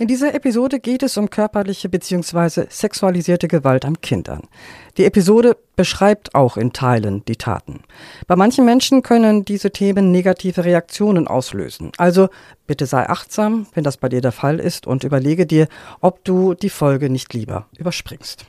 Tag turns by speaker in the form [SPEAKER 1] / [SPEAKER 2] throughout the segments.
[SPEAKER 1] In dieser Episode geht es um körperliche bzw. sexualisierte Gewalt an Kindern. Die Episode beschreibt auch in Teilen die Taten. Bei manchen Menschen können diese Themen negative Reaktionen auslösen. Also bitte sei achtsam, wenn das bei dir der Fall ist und überlege dir, ob du die Folge nicht lieber überspringst.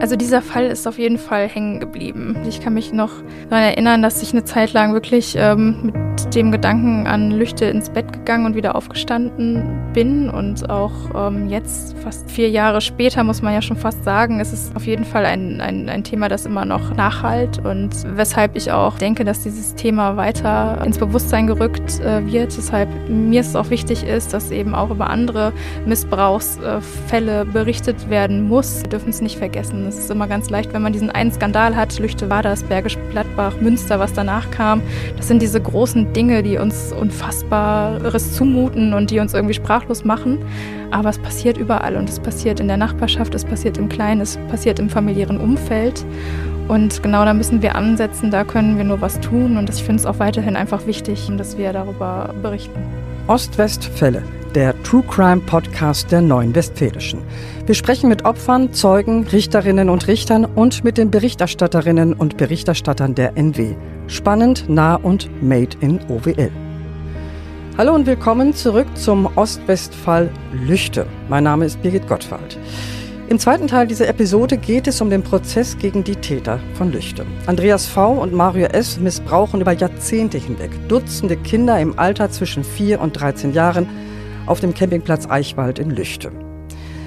[SPEAKER 2] Also dieser Fall ist auf jeden Fall hängen geblieben. Ich kann mich noch daran erinnern, dass ich eine Zeit lang wirklich ähm, mit dem Gedanken an Lüchte ins Bett gegangen und wieder aufgestanden bin. Und auch ähm, jetzt, fast vier Jahre später, muss man ja schon fast sagen, ist es auf jeden Fall ein, ein, ein Thema, das immer noch nachhalt und weshalb ich auch denke, dass dieses Thema weiter ins Bewusstsein gerückt äh, wird. Deshalb mir es auch wichtig ist, dass eben auch über andere Missbrauchsfälle berichtet werden muss. Wir dürfen es nicht vergessen. Es ist immer ganz leicht, wenn man diesen einen Skandal hat, Lüchte das, Bergisch Gladbach, Münster, was danach kam. Das sind diese großen Dinge, die uns Unfassbares zumuten und die uns irgendwie sprachlos machen. Aber es passiert überall und es passiert in der Nachbarschaft, es passiert im Kleinen, es passiert im familiären Umfeld. Und genau da müssen wir ansetzen, da können wir nur was tun. Und ich finde es auch weiterhin einfach wichtig, dass wir darüber berichten.
[SPEAKER 1] Ostwestfälle der True Crime Podcast der Neuen Westfälischen. Wir sprechen mit Opfern, Zeugen, Richterinnen und Richtern und mit den Berichterstatterinnen und Berichterstattern der NW. Spannend, nah und made in OWL. Hallo und willkommen zurück zum Ostwestfall Lüchte. Mein Name ist Birgit Gottwald. Im zweiten Teil dieser Episode geht es um den Prozess gegen die Täter von Lüchte. Andreas V. und Mario S. missbrauchen über Jahrzehnte hinweg Dutzende Kinder im Alter zwischen 4 und 13 Jahren auf dem Campingplatz Eichwald in Lüchte.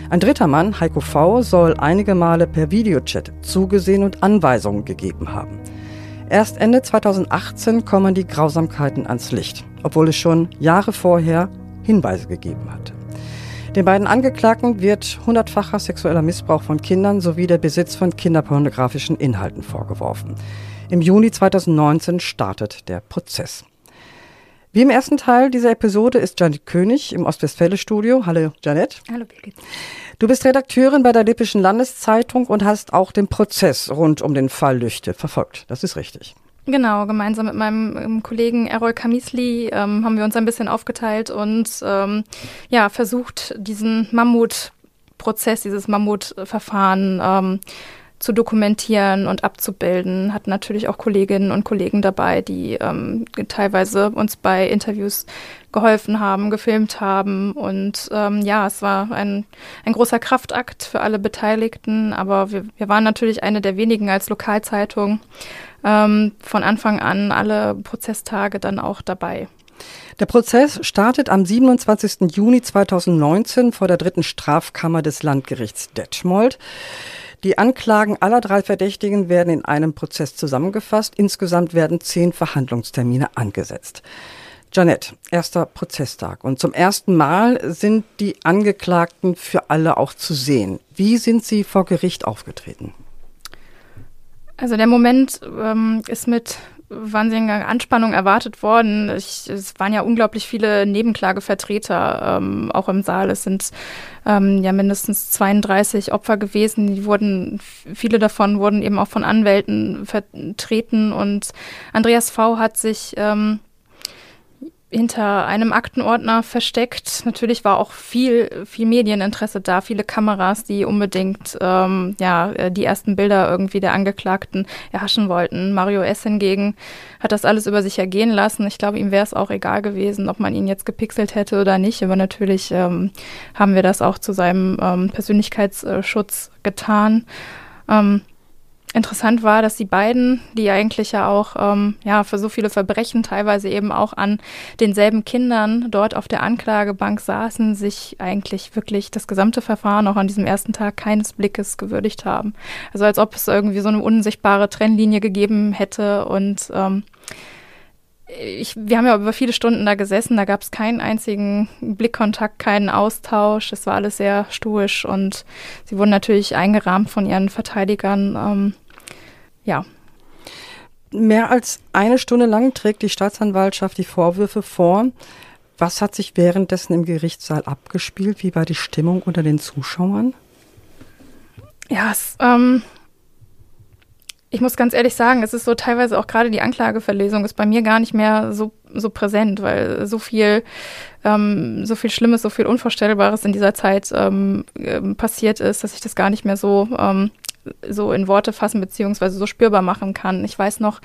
[SPEAKER 1] Ein dritter Mann, Heiko V., soll einige Male per Videochat zugesehen und Anweisungen gegeben haben. Erst Ende 2018 kommen die Grausamkeiten ans Licht, obwohl es schon Jahre vorher Hinweise gegeben hatte. Den beiden Angeklagten wird hundertfacher sexueller Missbrauch von Kindern sowie der Besitz von kinderpornografischen Inhalten vorgeworfen. Im Juni 2019 startet der Prozess. Wie im ersten Teil dieser Episode ist Janet König im Ostwestfälle-Studio. Hallo Janet.
[SPEAKER 2] Hallo Birgit.
[SPEAKER 1] Du bist Redakteurin bei der Lippischen Landeszeitung und hast auch den Prozess rund um den Fall Lüchte verfolgt. Das ist richtig.
[SPEAKER 2] Genau, gemeinsam mit meinem ähm, Kollegen Errol Kamisli ähm, haben wir uns ein bisschen aufgeteilt und ähm, ja, versucht, diesen Mammutprozess, dieses Mammutverfahren ähm, zu dokumentieren und abzubilden. Hat natürlich auch Kolleginnen und Kollegen dabei, die ähm, teilweise uns bei Interviews geholfen haben, gefilmt haben. Und ähm, ja, es war ein, ein großer Kraftakt für alle Beteiligten, aber wir, wir waren natürlich eine der wenigen als Lokalzeitung ähm, von Anfang an alle Prozesstage dann auch dabei.
[SPEAKER 1] Der Prozess startet am 27. Juni 2019 vor der dritten Strafkammer des Landgerichts Detmold. Die Anklagen aller drei Verdächtigen werden in einem Prozess zusammengefasst. Insgesamt werden zehn Verhandlungstermine angesetzt. Janet, erster Prozesstag. Und zum ersten Mal sind die Angeklagten für alle auch zu sehen. Wie sind sie vor Gericht aufgetreten?
[SPEAKER 2] Also der Moment ähm, ist mit wahnsinniger Anspannung erwartet worden. Ich, es waren ja unglaublich viele Nebenklagevertreter ähm, auch im Saal. Es sind ähm, ja mindestens 32 Opfer gewesen. Die wurden, viele davon wurden eben auch von Anwälten vertreten. Und Andreas V. hat sich ähm, hinter einem Aktenordner versteckt. Natürlich war auch viel, viel Medieninteresse da, viele Kameras, die unbedingt ähm, ja, äh, die ersten Bilder irgendwie der Angeklagten erhaschen wollten. Mario S. hingegen hat das alles über sich ergehen lassen. Ich glaube, ihm wäre es auch egal gewesen, ob man ihn jetzt gepixelt hätte oder nicht. Aber natürlich ähm, haben wir das auch zu seinem ähm, Persönlichkeitsschutz getan. Ähm, Interessant war, dass die beiden, die eigentlich ja auch ähm, ja für so viele Verbrechen teilweise eben auch an denselben Kindern dort auf der Anklagebank saßen, sich eigentlich wirklich das gesamte Verfahren auch an diesem ersten Tag keines Blickes gewürdigt haben. Also als ob es irgendwie so eine unsichtbare Trennlinie gegeben hätte und ähm, ich, wir haben ja über viele Stunden da gesessen, da gab es keinen einzigen Blickkontakt, keinen Austausch. Es war alles sehr stoisch und sie wurden natürlich eingerahmt von ihren Verteidigern. Ähm, ja.
[SPEAKER 1] Mehr als eine Stunde lang trägt die Staatsanwaltschaft die Vorwürfe vor. Was hat sich währenddessen im Gerichtssaal abgespielt? Wie war die Stimmung unter den Zuschauern?
[SPEAKER 2] Ja, es, ähm, ich muss ganz ehrlich sagen, es ist so teilweise auch gerade die Anklageverlesung ist bei mir gar nicht mehr so, so präsent, weil so viel, ähm, so viel Schlimmes, so viel Unvorstellbares in dieser Zeit ähm, äh, passiert ist, dass ich das gar nicht mehr so ähm, so in Worte fassen beziehungsweise so spürbar machen kann. Ich weiß noch,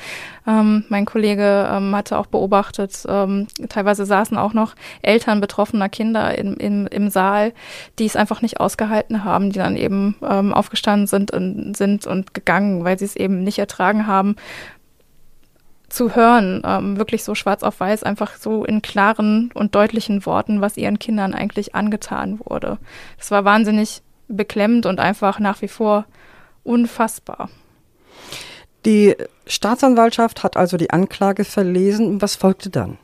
[SPEAKER 2] ähm, mein Kollege ähm, hatte auch beobachtet, ähm, teilweise saßen auch noch Eltern betroffener Kinder im, im, im Saal, die es einfach nicht ausgehalten haben, die dann eben ähm, aufgestanden sind und, sind und gegangen, weil sie es eben nicht ertragen haben, zu hören, ähm, wirklich so schwarz auf weiß, einfach so in klaren und deutlichen Worten, was ihren Kindern eigentlich angetan wurde. Das war wahnsinnig beklemmend und einfach nach wie vor unfassbar.
[SPEAKER 1] Die Staatsanwaltschaft hat also die Anklage verlesen. Was folgte dann?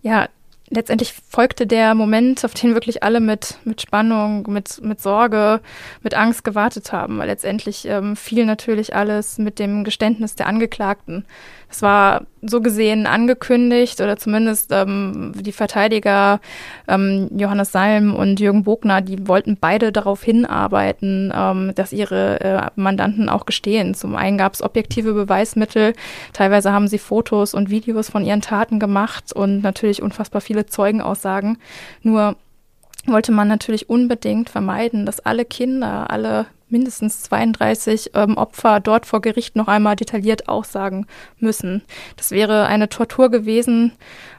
[SPEAKER 2] Ja, letztendlich folgte der Moment, auf den wirklich alle mit, mit Spannung, mit, mit Sorge, mit Angst gewartet haben, weil letztendlich ähm, fiel natürlich alles mit dem Geständnis der Angeklagten. Es war so gesehen angekündigt oder zumindest ähm, die Verteidiger ähm, Johannes Salm und Jürgen Bogner, die wollten beide darauf hinarbeiten, ähm, dass ihre äh, Mandanten auch gestehen. Zum einen gab es objektive Beweismittel, teilweise haben sie Fotos und Videos von ihren Taten gemacht und natürlich unfassbar viele Zeugenaussagen. Nur wollte man natürlich unbedingt vermeiden, dass alle Kinder, alle mindestens 32 ähm, Opfer dort vor Gericht noch einmal detailliert aussagen müssen. Das wäre eine Tortur gewesen.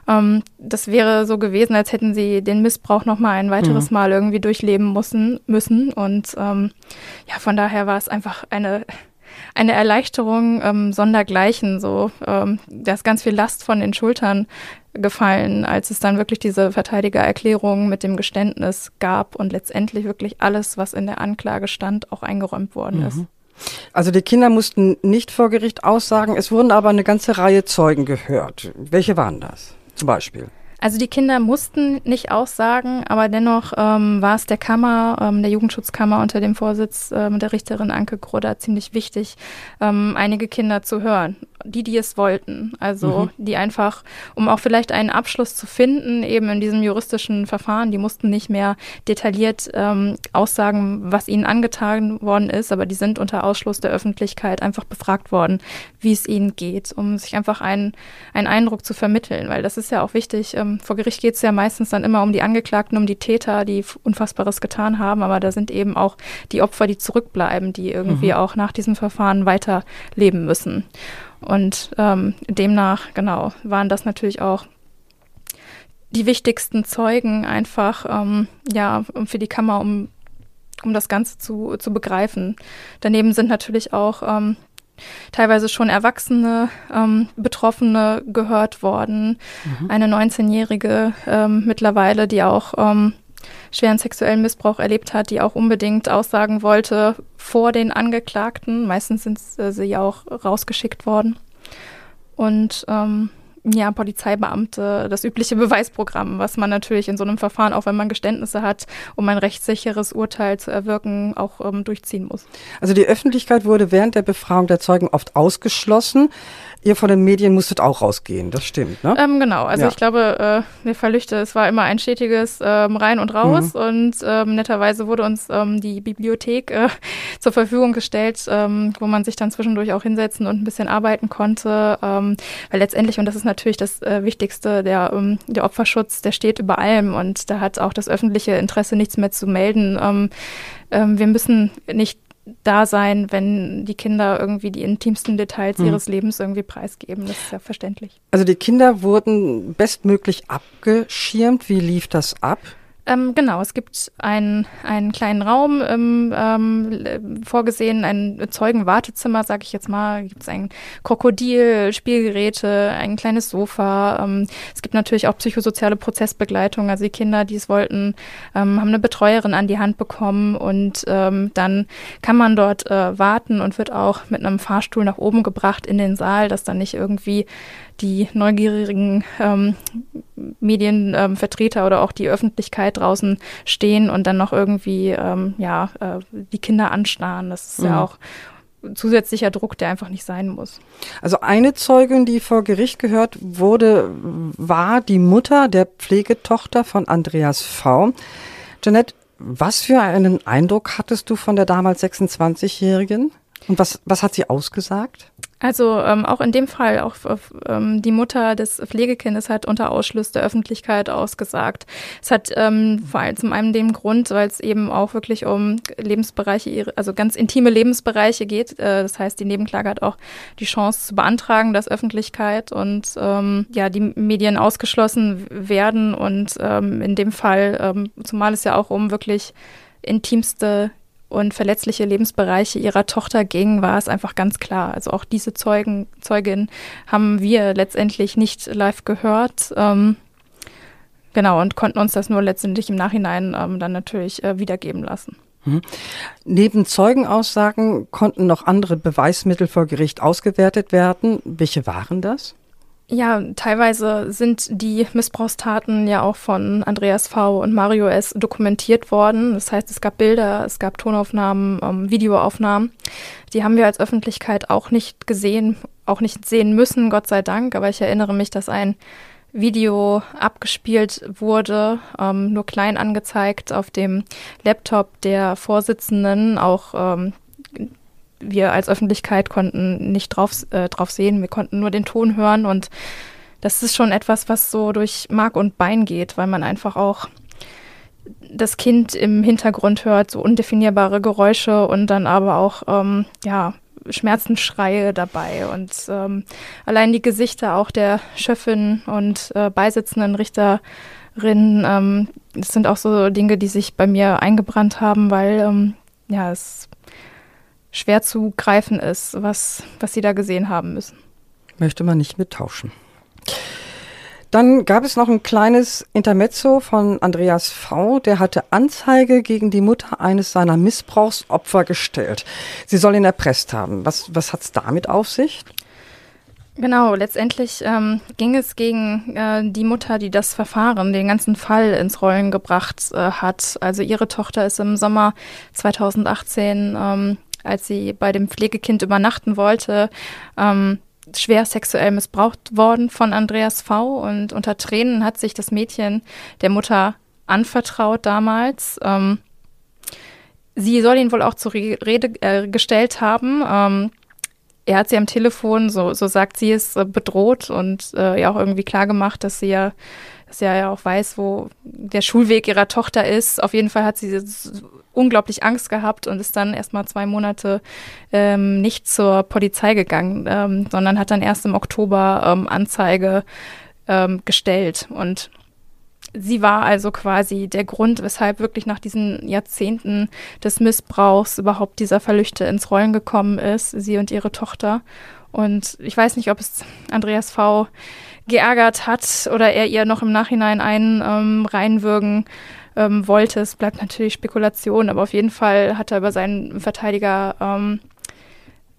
[SPEAKER 2] Ähm, das wäre so gewesen, als hätten sie den Missbrauch noch mal ein weiteres mhm. Mal irgendwie durchleben müssen. müssen. Und ähm, ja, von daher war es einfach eine eine Erleichterung ähm, sondergleichen. So, ähm, da ist ganz viel Last von den Schultern gefallen, als es dann wirklich diese Verteidigererklärung mit dem Geständnis gab und letztendlich wirklich alles, was in der Anklage stand, auch eingeräumt worden mhm. ist.
[SPEAKER 1] Also die Kinder mussten nicht vor Gericht aussagen, es wurden aber eine ganze Reihe Zeugen gehört. Welche waren das zum Beispiel?
[SPEAKER 2] Also die Kinder mussten nicht aussagen, aber dennoch ähm, war es der Kammer, ähm, der Jugendschutzkammer unter dem Vorsitz ähm, der Richterin Anke Groder ziemlich wichtig, ähm, einige Kinder zu hören die, die es wollten. Also mhm. die einfach, um auch vielleicht einen Abschluss zu finden, eben in diesem juristischen Verfahren, die mussten nicht mehr detailliert ähm, aussagen, was ihnen angetan worden ist, aber die sind unter Ausschluss der Öffentlichkeit einfach befragt worden, wie es ihnen geht, um sich einfach einen, einen Eindruck zu vermitteln, weil das ist ja auch wichtig. Ähm, vor Gericht geht es ja meistens dann immer um die Angeklagten, um die Täter, die Unfassbares getan haben, aber da sind eben auch die Opfer, die zurückbleiben, die irgendwie mhm. auch nach diesem Verfahren weiterleben müssen. Und ähm, demnach, genau, waren das natürlich auch die wichtigsten Zeugen einfach, ähm, ja, für die Kammer, um, um das Ganze zu, zu begreifen. Daneben sind natürlich auch ähm, teilweise schon Erwachsene ähm, Betroffene gehört worden. Mhm. Eine 19-Jährige ähm, mittlerweile, die auch ähm, schweren sexuellen Missbrauch erlebt hat, die auch unbedingt aussagen wollte vor den Angeklagten. Meistens sind äh, sie ja auch rausgeschickt worden. Und ähm, ja, Polizeibeamte, das übliche Beweisprogramm, was man natürlich in so einem Verfahren, auch wenn man Geständnisse hat, um ein rechtssicheres Urteil zu erwirken, auch ähm, durchziehen muss.
[SPEAKER 1] Also die Öffentlichkeit wurde während der Befragung der Zeugen oft ausgeschlossen. Ihr von den Medien musstet auch rausgehen, das stimmt, ne?
[SPEAKER 2] Ähm, genau, also ja. ich glaube, äh, wir Verlüchte, es war immer ein stetiges ähm, Rein und Raus mhm. und ähm, netterweise wurde uns ähm, die Bibliothek äh, zur Verfügung gestellt, ähm, wo man sich dann zwischendurch auch hinsetzen und ein bisschen arbeiten konnte, ähm, weil letztendlich, und das ist natürlich das äh, Wichtigste, der, ähm, der Opferschutz, der steht über allem und da hat auch das öffentliche Interesse nichts mehr zu melden. Ähm, ähm, wir müssen nicht da sein, wenn die Kinder irgendwie die intimsten Details mhm. ihres Lebens irgendwie preisgeben. Das ist ja verständlich.
[SPEAKER 1] Also die Kinder wurden bestmöglich abgeschirmt. Wie lief das ab?
[SPEAKER 2] Ähm, genau, es gibt einen, einen kleinen Raum ähm, ähm, vorgesehen, ein Zeugenwartezimmer, sage ich jetzt mal. Gibt es ein Krokodil, Spielgeräte, ein kleines Sofa. Ähm, es gibt natürlich auch psychosoziale Prozessbegleitung. Also die Kinder, die es wollten, ähm, haben eine Betreuerin an die Hand bekommen und ähm, dann kann man dort äh, warten und wird auch mit einem Fahrstuhl nach oben gebracht in den Saal, dass dann nicht irgendwie die neugierigen ähm, Medienvertreter ähm, oder auch die Öffentlichkeit draußen stehen und dann noch irgendwie ähm, ja äh, die Kinder anstarren. Das ist mhm. ja auch zusätzlicher Druck, der einfach nicht sein muss.
[SPEAKER 1] Also eine Zeugin, die vor Gericht gehört wurde, war die Mutter der Pflegetochter von Andreas V. Jeanette, was für einen Eindruck hattest du von der damals 26-Jährigen? Und was, was hat sie ausgesagt?
[SPEAKER 2] Also ähm, auch in dem Fall, auch ähm, die Mutter des Pflegekindes hat unter Ausschluss der Öffentlichkeit ausgesagt. Es hat ähm, vor allem zum einen dem Grund, weil es eben auch wirklich um Lebensbereiche, also ganz intime Lebensbereiche geht. Äh, das heißt, die Nebenklage hat auch die Chance zu beantragen, dass Öffentlichkeit und ähm, ja die Medien ausgeschlossen werden. Und ähm, in dem Fall, ähm, zumal es ja auch um wirklich intimste und verletzliche Lebensbereiche ihrer Tochter ging, war es einfach ganz klar. Also auch diese Zeugen, Zeugin haben wir letztendlich nicht live gehört. Ähm, genau, und konnten uns das nur letztendlich im Nachhinein ähm, dann natürlich äh, wiedergeben lassen.
[SPEAKER 1] Mhm. Neben Zeugenaussagen konnten noch andere Beweismittel vor Gericht ausgewertet werden. Welche waren das?
[SPEAKER 2] Ja, teilweise sind die Missbrauchstaten ja auch von Andreas V. und Mario S. dokumentiert worden. Das heißt, es gab Bilder, es gab Tonaufnahmen, ähm, Videoaufnahmen. Die haben wir als Öffentlichkeit auch nicht gesehen, auch nicht sehen müssen, Gott sei Dank. Aber ich erinnere mich, dass ein Video abgespielt wurde, ähm, nur klein angezeigt auf dem Laptop der Vorsitzenden, auch ähm, wir als Öffentlichkeit konnten nicht drauf, äh, drauf sehen, wir konnten nur den Ton hören und das ist schon etwas, was so durch Mark und Bein geht, weil man einfach auch das Kind im Hintergrund hört, so undefinierbare Geräusche und dann aber auch, ähm, ja, Schmerzensschreie dabei und ähm, allein die Gesichter auch der Schöffin und äh, beisitzenden Richterinnen, ähm, das sind auch so Dinge, die sich bei mir eingebrannt haben, weil ähm, ja, es schwer zu greifen ist, was, was sie da gesehen haben müssen.
[SPEAKER 1] Möchte man nicht mittauschen. Dann gab es noch ein kleines Intermezzo von Andreas V. Der hatte Anzeige gegen die Mutter eines seiner Missbrauchsopfer gestellt. Sie soll ihn erpresst haben. Was, was hat es damit auf sich?
[SPEAKER 2] Genau, letztendlich ähm, ging es gegen äh, die Mutter, die das Verfahren, den ganzen Fall ins Rollen gebracht äh, hat. Also ihre Tochter ist im Sommer 2018 ähm, als sie bei dem Pflegekind übernachten wollte, ähm, schwer sexuell missbraucht worden von Andreas V. Und unter Tränen hat sich das Mädchen der Mutter anvertraut damals. Ähm, sie soll ihn wohl auch zur Rede äh, gestellt haben. Ähm, er hat sie am Telefon, so, so sagt sie es, äh, bedroht und äh, ja auch irgendwie klargemacht, dass sie ja sie ja auch weiß, wo der Schulweg ihrer Tochter ist. Auf jeden Fall hat sie unglaublich Angst gehabt und ist dann erstmal zwei Monate ähm, nicht zur Polizei gegangen, ähm, sondern hat dann erst im Oktober ähm, Anzeige ähm, gestellt. Und sie war also quasi der Grund, weshalb wirklich nach diesen Jahrzehnten des Missbrauchs überhaupt dieser Verlüchte ins Rollen gekommen ist, sie und ihre Tochter. Und ich weiß nicht, ob es Andreas V geärgert hat oder er ihr noch im Nachhinein einen ähm, reinwürgen ähm, wollte. Es bleibt natürlich Spekulation, aber auf jeden Fall hat er über seinen Verteidiger ähm,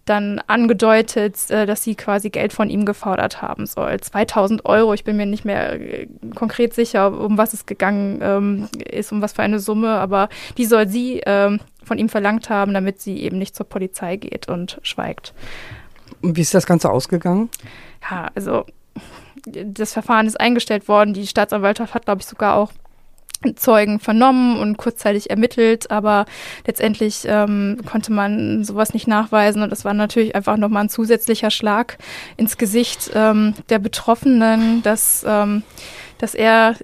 [SPEAKER 2] dann angedeutet, äh, dass sie quasi Geld von ihm gefordert haben soll. 2000 Euro, ich bin mir nicht mehr äh, konkret sicher, um was es gegangen ähm, ist, um was für eine Summe, aber die soll sie ähm, von ihm verlangt haben, damit sie eben nicht zur Polizei geht und schweigt.
[SPEAKER 1] Und wie ist das Ganze ausgegangen?
[SPEAKER 2] Ja, also das Verfahren ist eingestellt worden. Die Staatsanwaltschaft hat, glaube ich, sogar auch Zeugen vernommen und kurzzeitig ermittelt, aber letztendlich ähm, konnte man sowas nicht nachweisen und das war natürlich einfach nochmal ein zusätzlicher Schlag ins Gesicht ähm, der Betroffenen, dass, ähm, dass er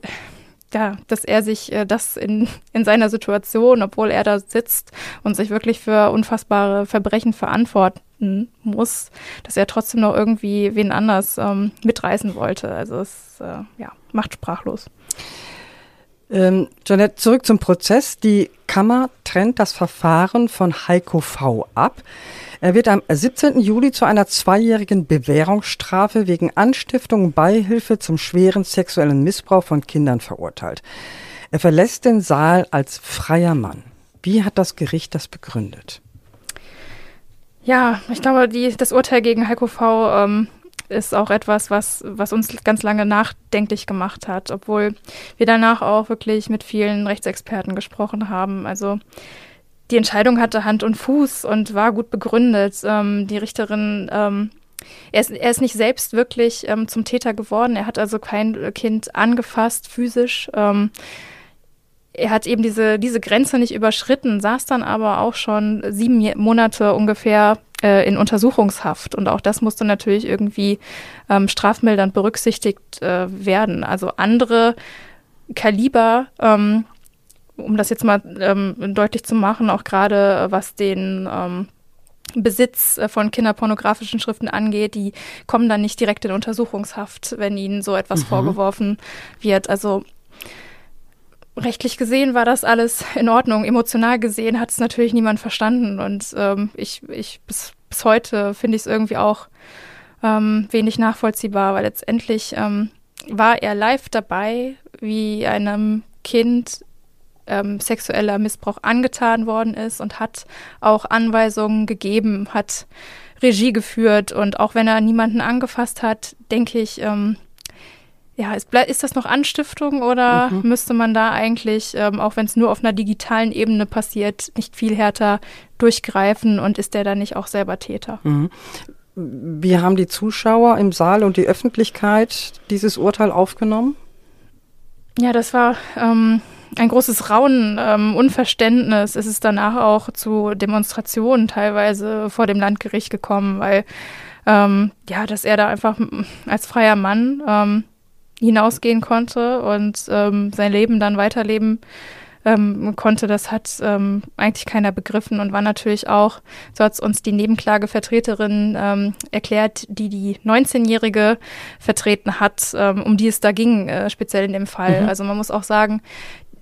[SPEAKER 2] ja, dass er sich äh, das in, in seiner Situation, obwohl er da sitzt und sich wirklich für unfassbare Verbrechen verantworten muss, dass er trotzdem noch irgendwie wen anders ähm, mitreißen wollte. Also es äh, ja, macht sprachlos.
[SPEAKER 1] Ähm, Janette, zurück zum Prozess. Die Kammer trennt das Verfahren von Heiko V ab. Er wird am 17. Juli zu einer zweijährigen Bewährungsstrafe wegen Anstiftung Beihilfe zum schweren sexuellen Missbrauch von Kindern verurteilt. Er verlässt den Saal als freier Mann. Wie hat das Gericht das begründet?
[SPEAKER 2] Ja, ich glaube, die, das Urteil gegen Heiko V. Ähm, ist auch etwas, was, was uns ganz lange nachdenklich gemacht hat, obwohl wir danach auch wirklich mit vielen Rechtsexperten gesprochen haben. Also die Entscheidung hatte Hand und Fuß und war gut begründet. Ähm, die Richterin, ähm, er, ist, er ist nicht selbst wirklich ähm, zum Täter geworden. Er hat also kein Kind angefasst, physisch. Ähm, er hat eben diese, diese Grenze nicht überschritten, saß dann aber auch schon sieben Monate ungefähr äh, in Untersuchungshaft. Und auch das musste natürlich irgendwie ähm, strafmildernd berücksichtigt äh, werden. Also andere Kaliber, ähm, um das jetzt mal ähm, deutlich zu machen, auch gerade was den ähm, Besitz äh, von kinderpornografischen Schriften angeht, die kommen dann nicht direkt in Untersuchungshaft, wenn ihnen so etwas mhm. vorgeworfen wird. Also rechtlich gesehen war das alles in Ordnung. Emotional gesehen hat es natürlich niemand verstanden. Und ähm, ich, ich bis, bis heute finde ich es irgendwie auch ähm, wenig nachvollziehbar, weil letztendlich ähm, war er live dabei, wie einem Kind ähm, sexueller Missbrauch angetan worden ist und hat auch Anweisungen gegeben, hat Regie geführt und auch wenn er niemanden angefasst hat, denke ich, ähm, ja, ist, ist, das noch Anstiftung oder mhm. müsste man da eigentlich, ähm, auch wenn es nur auf einer digitalen Ebene passiert, nicht viel härter durchgreifen und ist der dann nicht auch selber Täter? Mhm.
[SPEAKER 1] Wie haben die Zuschauer im Saal und die Öffentlichkeit dieses Urteil aufgenommen?
[SPEAKER 2] Ja, das war ähm, ein großes Raunen, ähm, Unverständnis. Es ist danach auch zu Demonstrationen teilweise vor dem Landgericht gekommen, weil ähm, ja, dass er da einfach als freier Mann ähm, hinausgehen konnte und ähm, sein Leben dann weiterleben ähm, konnte, das hat ähm, eigentlich keiner begriffen und war natürlich auch, so hat es uns die Nebenklagevertreterin ähm, erklärt, die die 19-Jährige vertreten hat, ähm, um die es da ging, äh, speziell in dem Fall. Mhm. Also man muss auch sagen,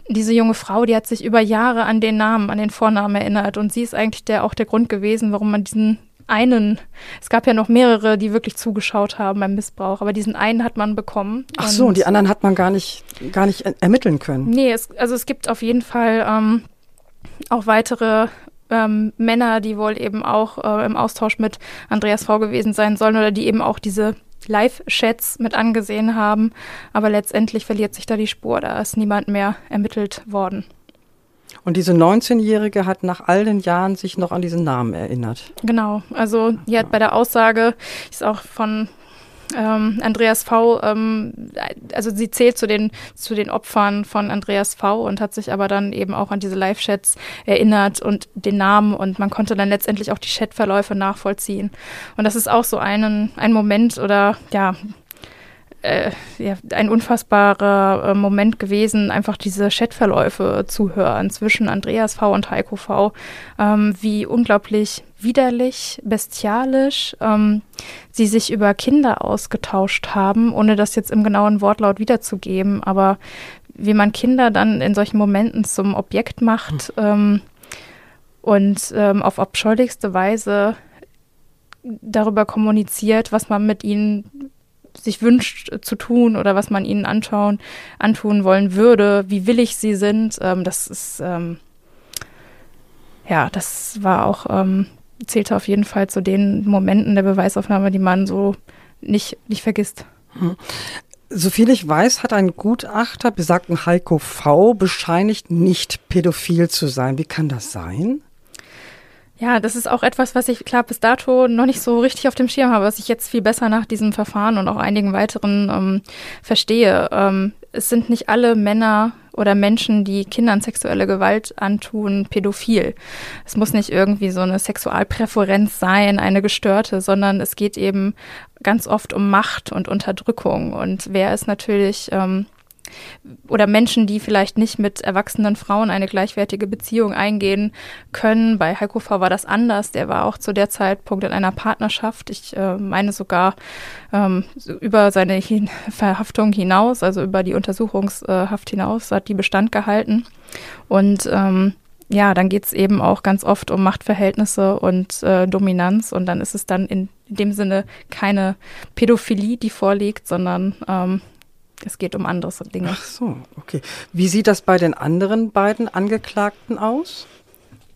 [SPEAKER 2] diese junge Frau, die hat sich über Jahre an den Namen, an den Vornamen erinnert und sie ist eigentlich der auch der Grund gewesen, warum man diesen einen, es gab ja noch mehrere, die wirklich zugeschaut haben beim Missbrauch, aber diesen einen hat man bekommen.
[SPEAKER 1] Ach so, und die anderen hat man gar nicht, gar nicht ermitteln können.
[SPEAKER 2] Nee, es, also es gibt auf jeden Fall ähm, auch weitere ähm, Männer, die wohl eben auch äh, im Austausch mit Andreas V gewesen sein sollen oder die eben auch diese Live-Chats mit angesehen haben. Aber letztendlich verliert sich da die Spur, da ist niemand mehr ermittelt worden.
[SPEAKER 1] Und diese 19-Jährige hat nach all den Jahren sich noch an diesen Namen erinnert.
[SPEAKER 2] Genau, also die hat bei der Aussage, ist auch von ähm, Andreas V., ähm, also sie zählt zu den, zu den Opfern von Andreas V. und hat sich aber dann eben auch an diese Live-Chats erinnert und den Namen und man konnte dann letztendlich auch die Chatverläufe nachvollziehen. Und das ist auch so einen, ein Moment oder ja, äh, ja, ein unfassbarer äh, Moment gewesen, einfach diese Chatverläufe zu hören zwischen Andreas V. und Heiko V. Ähm, wie unglaublich widerlich, bestialisch ähm, sie sich über Kinder ausgetauscht haben, ohne das jetzt im genauen Wortlaut wiederzugeben. Aber wie man Kinder dann in solchen Momenten zum Objekt macht hm. ähm, und ähm, auf abscheulichste Weise darüber kommuniziert, was man mit ihnen sich wünscht äh, zu tun oder was man ihnen anschauen, antun wollen würde, wie willig sie sind. Ähm, das ist, ähm, ja, das war auch, ähm, zählte auf jeden Fall zu den Momenten der Beweisaufnahme, die man so nicht, nicht vergisst. Hm.
[SPEAKER 1] Soviel ich weiß, hat ein Gutachter, besagten Heiko V., bescheinigt, nicht pädophil zu sein. Wie kann das sein?
[SPEAKER 2] Ja, das ist auch etwas, was ich klar bis dato noch nicht so richtig auf dem Schirm habe, was ich jetzt viel besser nach diesem Verfahren und auch einigen weiteren ähm, verstehe. Ähm, es sind nicht alle Männer oder Menschen, die Kindern sexuelle Gewalt antun, pädophil. Es muss nicht irgendwie so eine Sexualpräferenz sein, eine gestörte, sondern es geht eben ganz oft um Macht und Unterdrückung. Und wer ist natürlich ähm, oder Menschen, die vielleicht nicht mit erwachsenen Frauen eine gleichwertige Beziehung eingehen können. Bei Heiko V war das anders. Der war auch zu der Zeitpunkt in einer Partnerschaft. Ich äh, meine sogar ähm, über seine Hin Verhaftung hinaus, also über die Untersuchungshaft hinaus, hat die Bestand gehalten. Und ähm, ja, dann geht es eben auch ganz oft um Machtverhältnisse und äh, Dominanz und dann ist es dann in, dem Sinne keine Pädophilie, die vorliegt, sondern ähm, es geht um andere Dinge.
[SPEAKER 1] Ach so, okay. Wie sieht das bei den anderen beiden Angeklagten aus?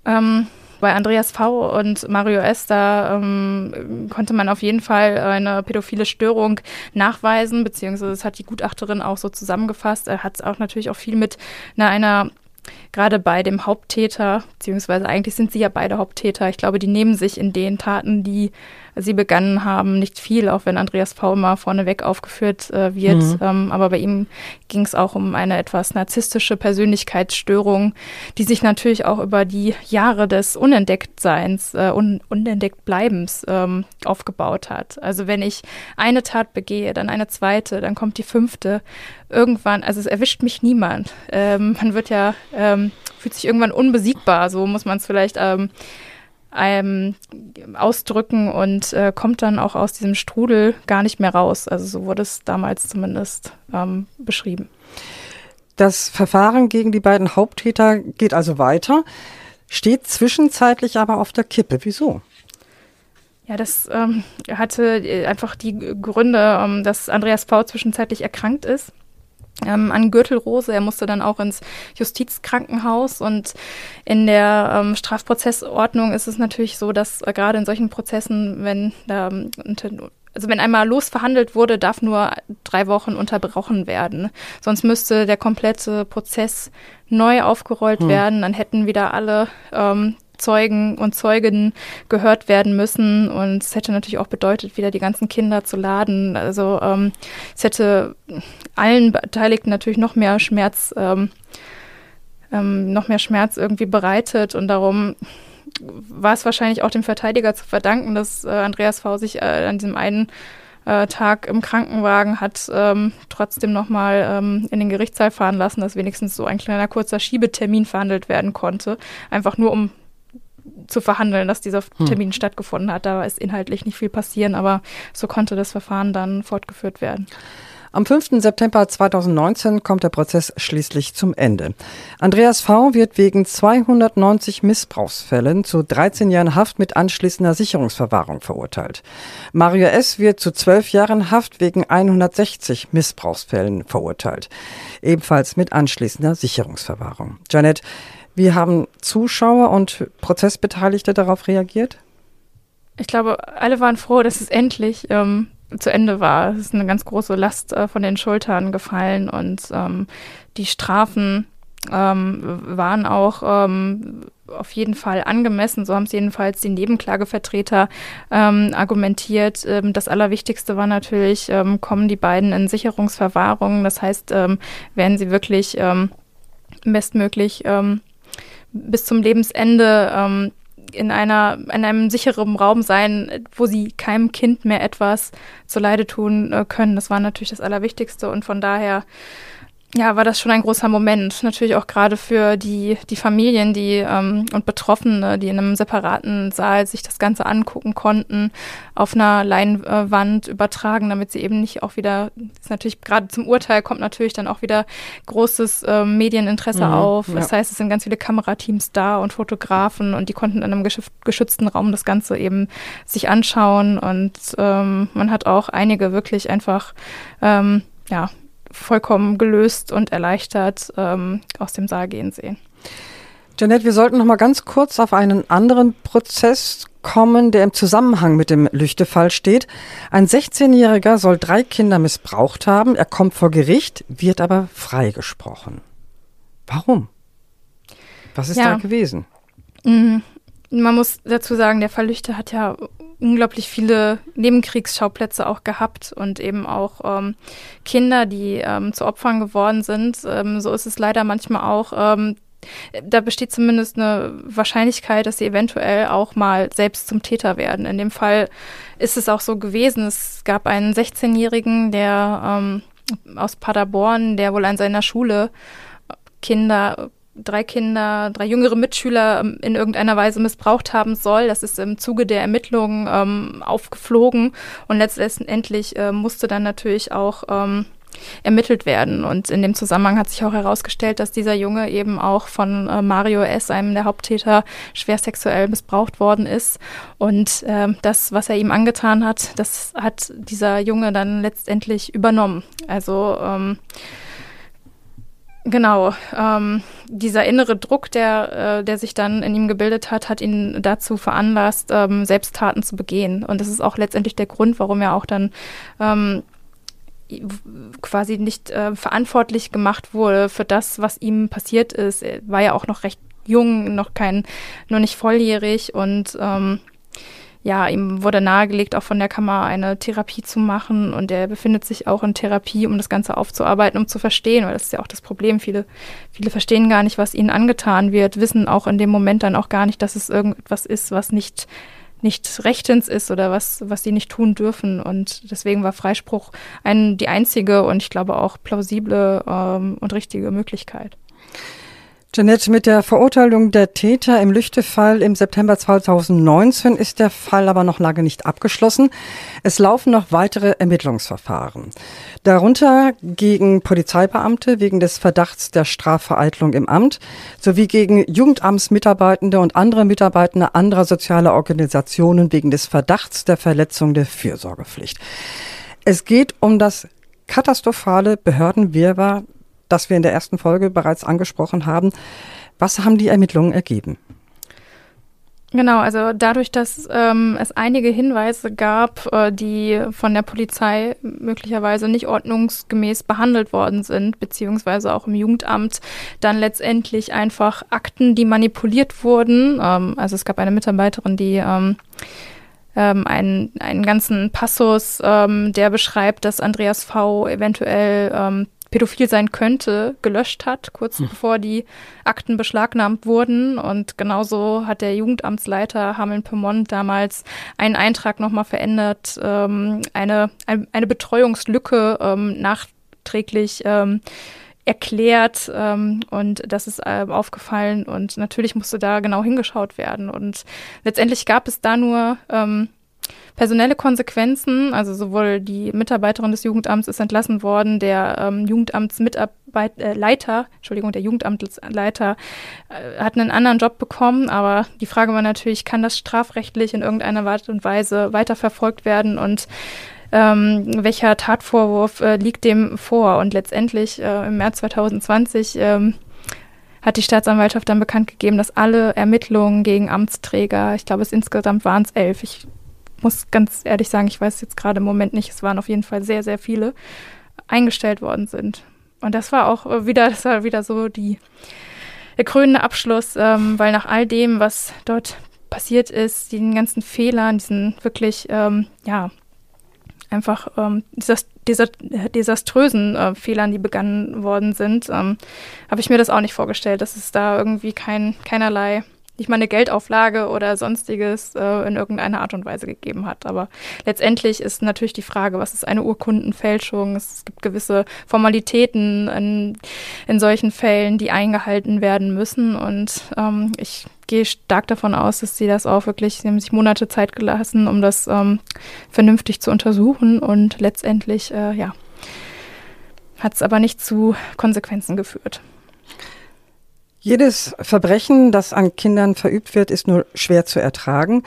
[SPEAKER 2] Ähm, bei Andreas V. und Mario S. da ähm, konnte man auf jeden Fall eine pädophile Störung nachweisen, beziehungsweise das hat die Gutachterin auch so zusammengefasst. Er hat es auch natürlich auch viel mit na, einer gerade bei dem Haupttäter, beziehungsweise eigentlich sind sie ja beide Haupttäter. Ich glaube, die nehmen sich in den Taten, die sie begangen haben. Nicht viel, auch wenn Andreas V. immer vorneweg aufgeführt äh, wird. Mhm. Ähm, aber bei ihm ging es auch um eine etwas narzisstische Persönlichkeitsstörung, die sich natürlich auch über die Jahre des Unentdecktseins, äh, un Unentdecktbleibens ähm, aufgebaut hat. Also wenn ich eine Tat begehe, dann eine zweite, dann kommt die fünfte. Irgendwann, also es erwischt mich niemand. Ähm, man wird ja, ähm, fühlt sich irgendwann unbesiegbar, so muss man es vielleicht ähm, ausdrücken und äh, kommt dann auch aus diesem Strudel gar nicht mehr raus. Also so wurde es damals zumindest ähm, beschrieben.
[SPEAKER 1] Das Verfahren gegen die beiden Haupttäter geht also weiter, steht zwischenzeitlich aber auf der Kippe. Wieso?
[SPEAKER 2] Ja, das ähm, hatte einfach die Gründe, ähm, dass Andreas V. zwischenzeitlich erkrankt ist ähm, an Gürtelrose. Er musste dann auch ins Justizkrankenhaus und in der ähm, Strafprozessordnung ist es natürlich so, dass äh, gerade in solchen Prozessen, wenn da also wenn einmal losverhandelt wurde, darf nur drei Wochen unterbrochen werden. Sonst müsste der komplette Prozess neu aufgerollt hm. werden. Dann hätten wieder alle ähm, Zeugen und Zeuginnen gehört werden müssen. Und es hätte natürlich auch bedeutet, wieder die ganzen Kinder zu laden. Also ähm, es hätte allen Beteiligten natürlich noch mehr Schmerz, ähm, ähm, noch mehr Schmerz irgendwie bereitet. Und darum war es wahrscheinlich auch dem Verteidiger zu verdanken, dass äh, Andreas V. sich äh, an diesem einen äh, Tag im Krankenwagen hat ähm, trotzdem nochmal ähm, in den Gerichtssaal fahren lassen, dass wenigstens so ein kleiner kurzer Schiebetermin verhandelt werden konnte. Einfach nur um zu verhandeln, dass dieser hm. Termin hm. stattgefunden hat. Da ist inhaltlich nicht viel passieren, aber so konnte das Verfahren dann fortgeführt werden.
[SPEAKER 1] Am 5. September 2019 kommt der Prozess schließlich zum Ende. Andreas V. wird wegen 290 Missbrauchsfällen zu 13 Jahren Haft mit anschließender Sicherungsverwahrung verurteilt. Mario S. wird zu 12 Jahren Haft wegen 160 Missbrauchsfällen verurteilt. Ebenfalls mit anschließender Sicherungsverwahrung. Janet, wie haben Zuschauer und Prozessbeteiligte darauf reagiert?
[SPEAKER 2] Ich glaube, alle waren froh, dass es endlich ähm, zu Ende war. Es ist eine ganz große Last äh, von den Schultern gefallen und ähm, die Strafen ähm, waren auch ähm, auf jeden Fall angemessen. So haben es jedenfalls die Nebenklagevertreter ähm, argumentiert. Ähm, das Allerwichtigste war natürlich, ähm, kommen die beiden in Sicherungsverwahrung. Das heißt, ähm, werden sie wirklich bestmöglich ähm, bis zum Lebensende ähm, in einer in einem sicheren Raum sein, wo sie keinem Kind mehr etwas zuleide tun äh, können. Das war natürlich das Allerwichtigste und von daher ja, war das schon ein großer Moment. Natürlich auch gerade für die, die Familien die, ähm, und Betroffene, die in einem separaten Saal sich das Ganze angucken konnten, auf einer Leinwand übertragen, damit sie eben nicht auch wieder, ist natürlich gerade zum Urteil kommt natürlich dann auch wieder großes äh, Medieninteresse mhm, auf. Ja. Das heißt, es sind ganz viele Kamerateams da und Fotografen und die konnten in einem geschützten Raum das Ganze eben sich anschauen und ähm, man hat auch einige wirklich einfach ähm, ja, vollkommen gelöst und erleichtert ähm, aus dem Saal gehen sehen.
[SPEAKER 1] Janet, wir sollten noch mal ganz kurz auf einen anderen Prozess kommen, der im Zusammenhang mit dem Lüchtefall steht. Ein 16-Jähriger soll drei Kinder missbraucht haben. Er kommt vor Gericht, wird aber freigesprochen. Warum? Was ist ja. da gewesen?
[SPEAKER 2] Mhm. Man muss dazu sagen, der Fall Lüchte hat ja unglaublich viele Nebenkriegsschauplätze auch gehabt und eben auch ähm, Kinder, die ähm, zu Opfern geworden sind. Ähm, so ist es leider manchmal auch. Ähm, da besteht zumindest eine Wahrscheinlichkeit, dass sie eventuell auch mal selbst zum Täter werden. In dem Fall ist es auch so gewesen. Es gab einen 16-Jährigen, der ähm, aus Paderborn, der wohl an seiner Schule Kinder drei Kinder, drei jüngere Mitschüler ähm, in irgendeiner Weise missbraucht haben soll. Das ist im Zuge der Ermittlungen ähm, aufgeflogen und letztendlich äh, musste dann natürlich auch ähm, ermittelt werden. Und in dem Zusammenhang hat sich auch herausgestellt, dass dieser Junge eben auch von äh, Mario S., einem der Haupttäter, schwer sexuell missbraucht worden ist. Und äh, das, was er ihm angetan hat, das hat dieser Junge dann letztendlich übernommen. Also ähm, Genau, ähm, dieser innere Druck, der, äh, der sich dann in ihm gebildet hat, hat ihn dazu veranlasst, ähm, Selbsttaten zu begehen. Und das ist auch letztendlich der Grund, warum er auch dann ähm, quasi nicht äh, verantwortlich gemacht wurde für das, was ihm passiert ist. Er war ja auch noch recht jung, noch kein, nur nicht volljährig und ähm, ja, ihm wurde nahegelegt, auch von der Kammer eine Therapie zu machen und er befindet sich auch in Therapie, um das Ganze aufzuarbeiten, um zu verstehen, weil das ist ja auch das Problem. Viele, viele verstehen gar nicht, was ihnen angetan wird, wissen auch in dem Moment dann auch gar nicht, dass es irgendetwas ist, was nicht nicht rechtens ist oder was, was sie nicht tun dürfen. Und deswegen war Freispruch ein, die einzige und ich glaube auch plausible ähm, und richtige Möglichkeit.
[SPEAKER 1] Jeanette, mit der Verurteilung der Täter im Lüchte-Fall im September 2019 ist der Fall aber noch lange nicht abgeschlossen. Es laufen noch weitere Ermittlungsverfahren. Darunter gegen Polizeibeamte wegen des Verdachts der Strafvereitlung im Amt sowie gegen Jugendamtsmitarbeitende und andere Mitarbeitende anderer sozialer Organisationen wegen des Verdachts der Verletzung der Fürsorgepflicht. Es geht um das katastrophale Behördenwirrwarr das wir in der ersten Folge bereits angesprochen haben. Was haben die Ermittlungen ergeben?
[SPEAKER 2] Genau, also dadurch, dass ähm, es einige Hinweise gab, äh, die von der Polizei möglicherweise nicht ordnungsgemäß behandelt worden sind, beziehungsweise auch im Jugendamt dann letztendlich einfach Akten, die manipuliert wurden. Ähm, also es gab eine Mitarbeiterin, die ähm, ähm, einen, einen ganzen Passus, ähm, der beschreibt, dass Andreas V. eventuell ähm, pädophil sein könnte, gelöscht hat, kurz hm. bevor die Akten beschlagnahmt wurden. Und genauso hat der Jugendamtsleiter Hameln-Pyrmont damals einen Eintrag nochmal verändert, ähm, eine, eine Betreuungslücke ähm, nachträglich ähm, erklärt ähm, und das ist äh, aufgefallen und natürlich musste da genau hingeschaut werden und letztendlich gab es da nur ähm, personelle Konsequenzen, also sowohl die Mitarbeiterin des Jugendamts ist entlassen worden, der ähm, Jugendamtsleiter, äh, Entschuldigung, der Jugendamtsleiter äh, hat einen anderen Job bekommen, aber die Frage war natürlich, kann das strafrechtlich in irgendeiner Art und Weise weiterverfolgt werden und ähm, welcher Tatvorwurf äh, liegt dem vor? Und letztendlich äh, im März 2020 ähm, hat die Staatsanwaltschaft dann bekannt gegeben, dass alle Ermittlungen gegen Amtsträger, ich glaube es insgesamt waren es elf, ich muss ganz ehrlich sagen, ich weiß jetzt gerade im Moment nicht, es waren auf jeden Fall sehr, sehr viele, eingestellt worden sind. Und das war auch wieder, das war wieder so die, der krönende Abschluss, ähm, weil nach all dem, was dort passiert ist, den ganzen Fehlern, diesen wirklich, ähm, ja, einfach ähm, desaströsen äh, Fehlern, die begangen worden sind, ähm, habe ich mir das auch nicht vorgestellt, dass es da irgendwie kein, keinerlei nicht mal eine Geldauflage oder sonstiges äh, in irgendeiner Art und Weise gegeben hat. Aber letztendlich ist natürlich die Frage, was ist eine Urkundenfälschung? Es gibt gewisse Formalitäten in, in solchen Fällen, die eingehalten werden müssen. Und ähm, ich gehe stark davon aus, dass sie das auch wirklich, sie haben sich Monate Zeit gelassen, um das ähm, vernünftig zu untersuchen. Und letztendlich, äh, ja, hat es aber nicht zu Konsequenzen geführt.
[SPEAKER 1] Jedes Verbrechen, das an Kindern verübt wird, ist nur schwer zu ertragen.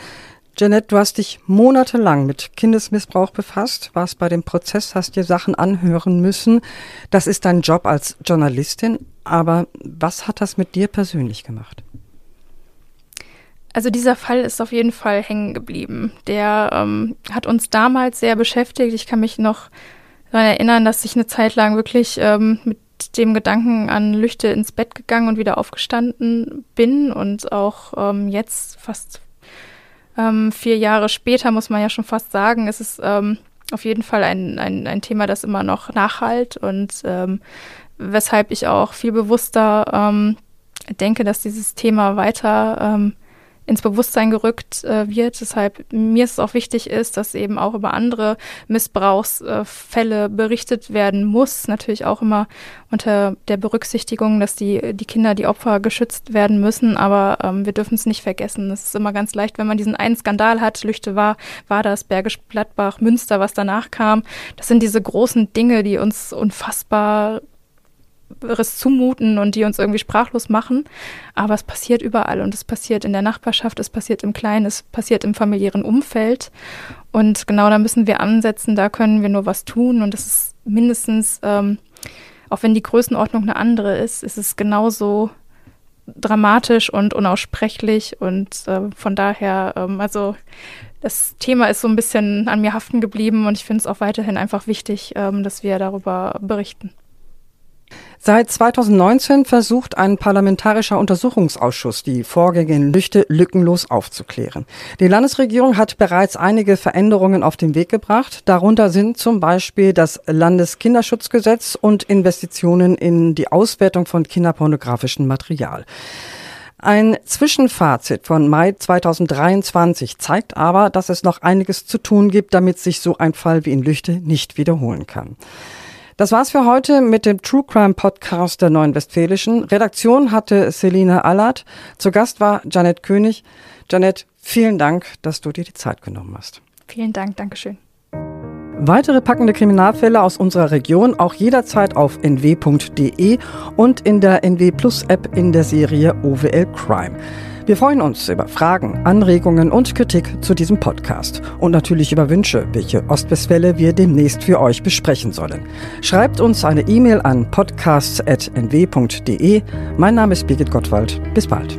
[SPEAKER 1] Jeanette, du hast dich monatelang mit Kindesmissbrauch befasst, warst bei dem Prozess, hast dir Sachen anhören müssen. Das ist dein Job als Journalistin. Aber was hat das mit dir persönlich gemacht?
[SPEAKER 2] Also dieser Fall ist auf jeden Fall hängen geblieben. Der ähm, hat uns damals sehr beschäftigt. Ich kann mich noch daran erinnern, dass ich eine Zeit lang wirklich ähm, mit dem Gedanken an Lüchte ins Bett gegangen und wieder aufgestanden bin und auch ähm, jetzt fast ähm, vier Jahre später muss man ja schon fast sagen, ist es ähm, auf jeden Fall ein, ein, ein Thema, das immer noch nachhalt und ähm, weshalb ich auch viel bewusster ähm, denke, dass dieses Thema weiter ähm, ins Bewusstsein gerückt äh, wird. Deshalb mir ist es auch wichtig ist, dass eben auch über andere Missbrauchsfälle berichtet werden muss. Natürlich auch immer unter der Berücksichtigung, dass die, die Kinder, die Opfer geschützt werden müssen. Aber ähm, wir dürfen es nicht vergessen. Es ist immer ganz leicht, wenn man diesen einen Skandal hat. Lüchte war, war das Bergisch Gladbach, Münster, was danach kam. Das sind diese großen Dinge, die uns unfassbar zumuten und die uns irgendwie sprachlos machen. Aber es passiert überall und es passiert in der Nachbarschaft, es passiert im Kleinen, es passiert im familiären Umfeld. Und genau da müssen wir ansetzen, da können wir nur was tun. Und das ist mindestens, ähm, auch wenn die Größenordnung eine andere ist, ist es genauso dramatisch und unaussprechlich. Und äh, von daher, ähm, also das Thema ist so ein bisschen an mir haften geblieben und ich finde es auch weiterhin einfach wichtig, ähm, dass wir darüber berichten.
[SPEAKER 1] Seit 2019 versucht ein parlamentarischer Untersuchungsausschuss, die Vorgänge in Lüchte lückenlos aufzuklären. Die Landesregierung hat bereits einige Veränderungen auf den Weg gebracht. Darunter sind zum Beispiel das Landeskinderschutzgesetz und Investitionen in die Auswertung von kinderpornografischem Material. Ein Zwischenfazit von Mai 2023 zeigt aber, dass es noch einiges zu tun gibt, damit sich so ein Fall wie in Lüchte nicht wiederholen kann. Das war's für heute mit dem True Crime Podcast der Neuen Westfälischen. Redaktion hatte Selina Allard. Zu Gast war Janet König. Janet, vielen Dank, dass du dir die Zeit genommen hast.
[SPEAKER 2] Vielen Dank, Dankeschön.
[SPEAKER 1] Weitere packende Kriminalfälle aus unserer Region auch jederzeit auf nw.de und in der NW Plus App in der Serie OWL Crime. Wir freuen uns über Fragen, Anregungen und Kritik zu diesem Podcast und natürlich über Wünsche, welche Ostwestfälle wir demnächst für euch besprechen sollen. Schreibt uns eine E-Mail an podcasts.nw.de. Mein Name ist Birgit Gottwald. Bis bald.